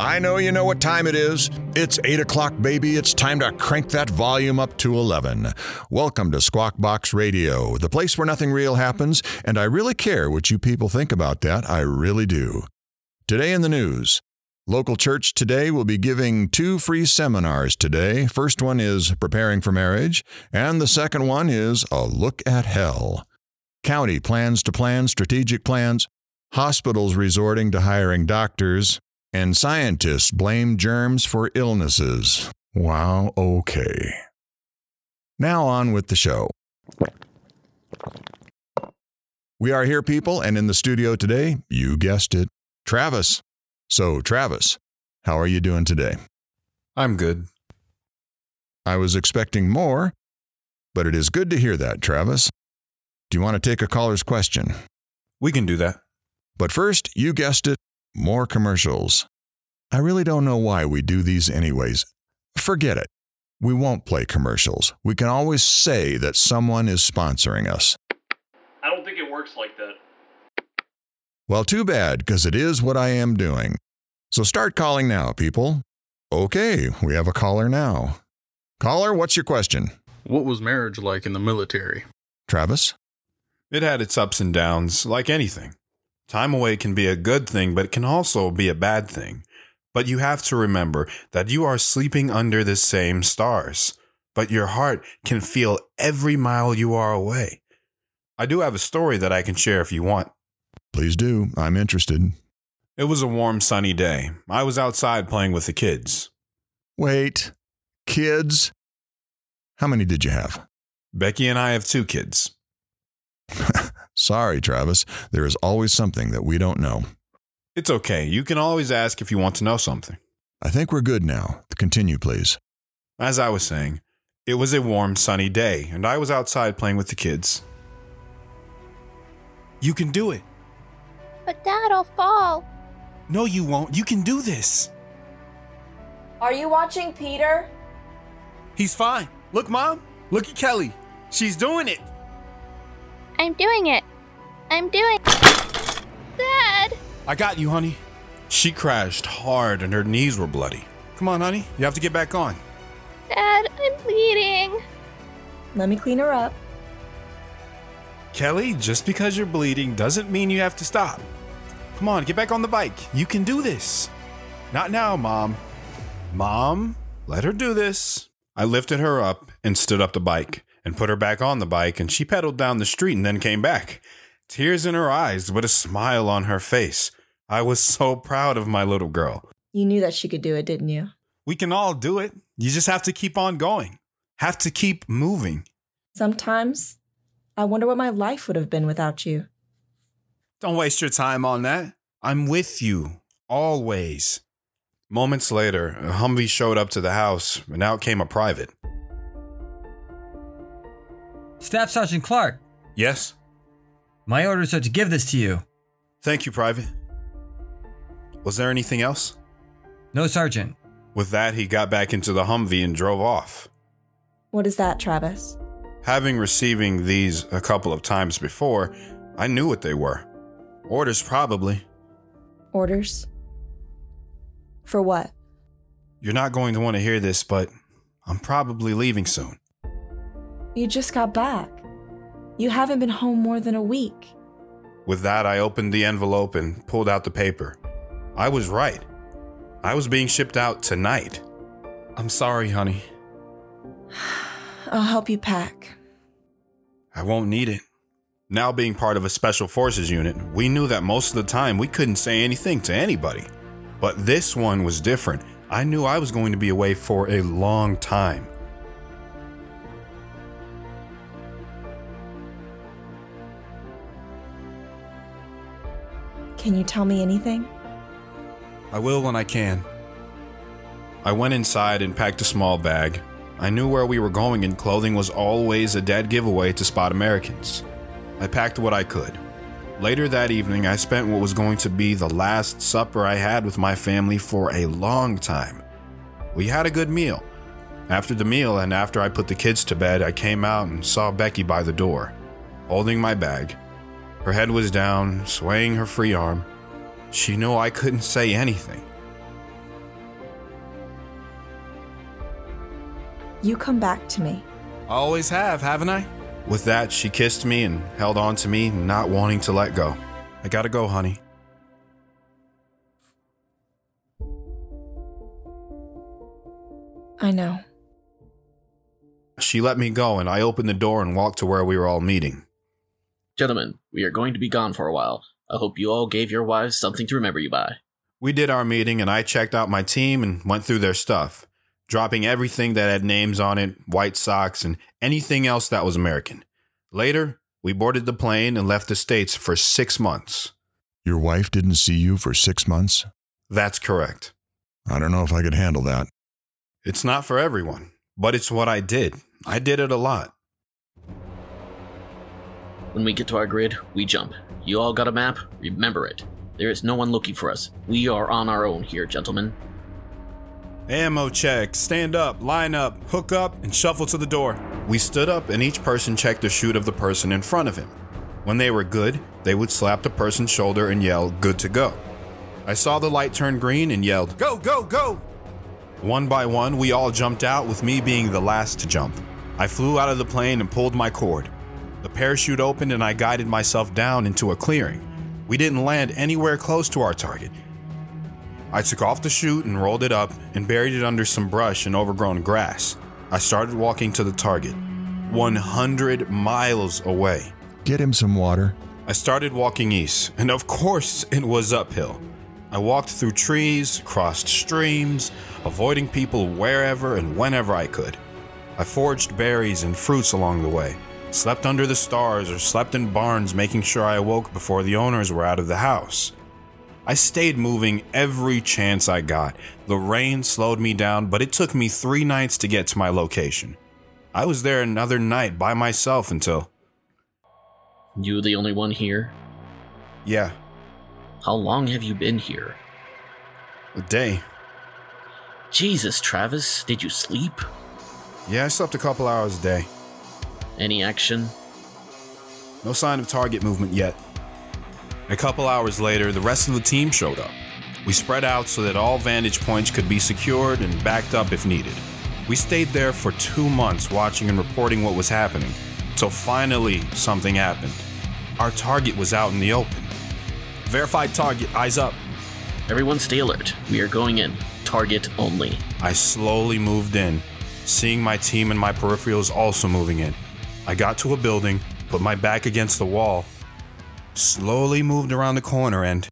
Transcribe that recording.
I know you know what time it is. It's 8 o'clock, baby. It's time to crank that volume up to 11. Welcome to Squawk Box Radio, the place where nothing real happens, and I really care what you people think about that. I really do. Today in the news, Local church today will be giving two free seminars today. First one is Preparing for Marriage, and the second one is A Look at Hell. County plans to plan strategic plans, hospitals resorting to hiring doctors, and scientists blame germs for illnesses. Wow, okay. Now on with the show. We are here, people, and in the studio today, you guessed it, Travis. So, Travis, how are you doing today? I'm good. I was expecting more, but it is good to hear that, Travis. Do you want to take a caller's question? We can do that. But first, you guessed it, more commercials. I really don't know why we do these anyways. Forget it. We won't play commercials. We can always say that someone is sponsoring us. I don't think it works like that. Well, too bad, because it is what I am doing. So start calling now, people. Okay, we have a caller now. Caller, what's your question? What was marriage like in the military? Travis? It had its ups and downs, like anything. Time away can be a good thing, but it can also be a bad thing. But you have to remember that you are sleeping under the same stars, but your heart can feel every mile you are away. I do have a story that I can share if you want. Please do. I'm interested. It was a warm, sunny day. I was outside playing with the kids. Wait. Kids? How many did you have? Becky and I have two kids. Sorry, Travis. There is always something that we don't know. It's okay. You can always ask if you want to know something. I think we're good now. Continue, please. As I was saying, it was a warm, sunny day, and I was outside playing with the kids. You can do it. But Dad, I'll fall. No, you won't. You can do this. Are you watching Peter? He's fine. Look, Mom. Look at Kelly. She's doing it. I'm doing it. I'm doing. Dad! I got you, honey. She crashed hard and her knees were bloody. Come on, honey. You have to get back on. Dad, I'm bleeding. Let me clean her up. Kelly, just because you're bleeding doesn't mean you have to stop. Come on, get back on the bike. You can do this. Not now, Mom. Mom, let her do this. I lifted her up and stood up the bike and put her back on the bike, and she pedaled down the street and then came back. Tears in her eyes, but a smile on her face. I was so proud of my little girl. You knew that she could do it, didn't you? We can all do it. You just have to keep on going, have to keep moving. Sometimes I wonder what my life would have been without you. Don't waste your time on that. I'm with you, always. Moments later, a Humvee showed up to the house, and out came a private. Staff Sergeant Clark, Yes? My orders are to give this to you. Thank you, Private. Was there anything else? No, Sergeant. With that, he got back into the Humvee and drove off. What is that, Travis? Having receiving these a couple of times before, I knew what they were. Orders, probably. Orders? For what? You're not going to want to hear this, but I'm probably leaving soon. You just got back. You haven't been home more than a week. With that, I opened the envelope and pulled out the paper. I was right. I was being shipped out tonight. I'm sorry, honey. I'll help you pack. I won't need it. Now, being part of a special forces unit, we knew that most of the time we couldn't say anything to anybody. But this one was different. I knew I was going to be away for a long time. Can you tell me anything? I will when I can. I went inside and packed a small bag. I knew where we were going, and clothing was always a dead giveaway to spot Americans. I packed what I could. Later that evening, I spent what was going to be the last supper I had with my family for a long time. We had a good meal. After the meal, and after I put the kids to bed, I came out and saw Becky by the door, holding my bag. Her head was down, swaying her free arm. She knew I couldn't say anything. You come back to me. I always have, haven't I? With that, she kissed me and held on to me, not wanting to let go. I gotta go, honey. I know. She let me go, and I opened the door and walked to where we were all meeting. Gentlemen, we are going to be gone for a while. I hope you all gave your wives something to remember you by. We did our meeting, and I checked out my team and went through their stuff, dropping everything that had names on it, White Sox, and anything else that was American. Later, we boarded the plane and left the States for six months. Your wife didn't see you for six months? That's correct. I don't know if I could handle that. It's not for everyone, but it's what I did. I did it a lot. When we get to our grid, we jump. You all got a map? Remember it. There is no one looking for us. We are on our own here, gentlemen. Ammo check, stand up, line up, hook up, and shuffle to the door. We stood up and each person checked the chute of the person in front of him. When they were good, they would slap the person's shoulder and yell, Good to go. I saw the light turn green and yelled, Go, go, go! One by one, we all jumped out, with me being the last to jump. I flew out of the plane and pulled my cord. The parachute opened and I guided myself down into a clearing. We didn't land anywhere close to our target. I took off the chute and rolled it up and buried it under some brush and overgrown grass. I started walking to the target, 100 miles away. Get him some water. I started walking east, and of course, it was uphill. I walked through trees, crossed streams, avoiding people wherever and whenever I could. I foraged berries and fruits along the way, slept under the stars, or slept in barns, making sure I awoke before the owners were out of the house. I stayed moving every chance I got. The rain slowed me down, but it took me three nights to get to my location. I was there another night by myself until, You the only one here? yeah, How long have you been here? a day. Jesus, Travis, did you sleep? Yeah, I slept a couple hours a day. Any action? No sign of target movement yet. A couple hours later, the rest of the team showed up. We spread out so that all vantage points could be secured and backed up if needed. We stayed there for two months watching and reporting what was happening, until finally something happened. Our target was out in the open. Verified target, eyes up. Everyone stay alert. We are going in. Target only. I slowly moved in, seeing my team and my peripherals also moving in. I got to a building, put my back against the wall, slowly moved around the corner, and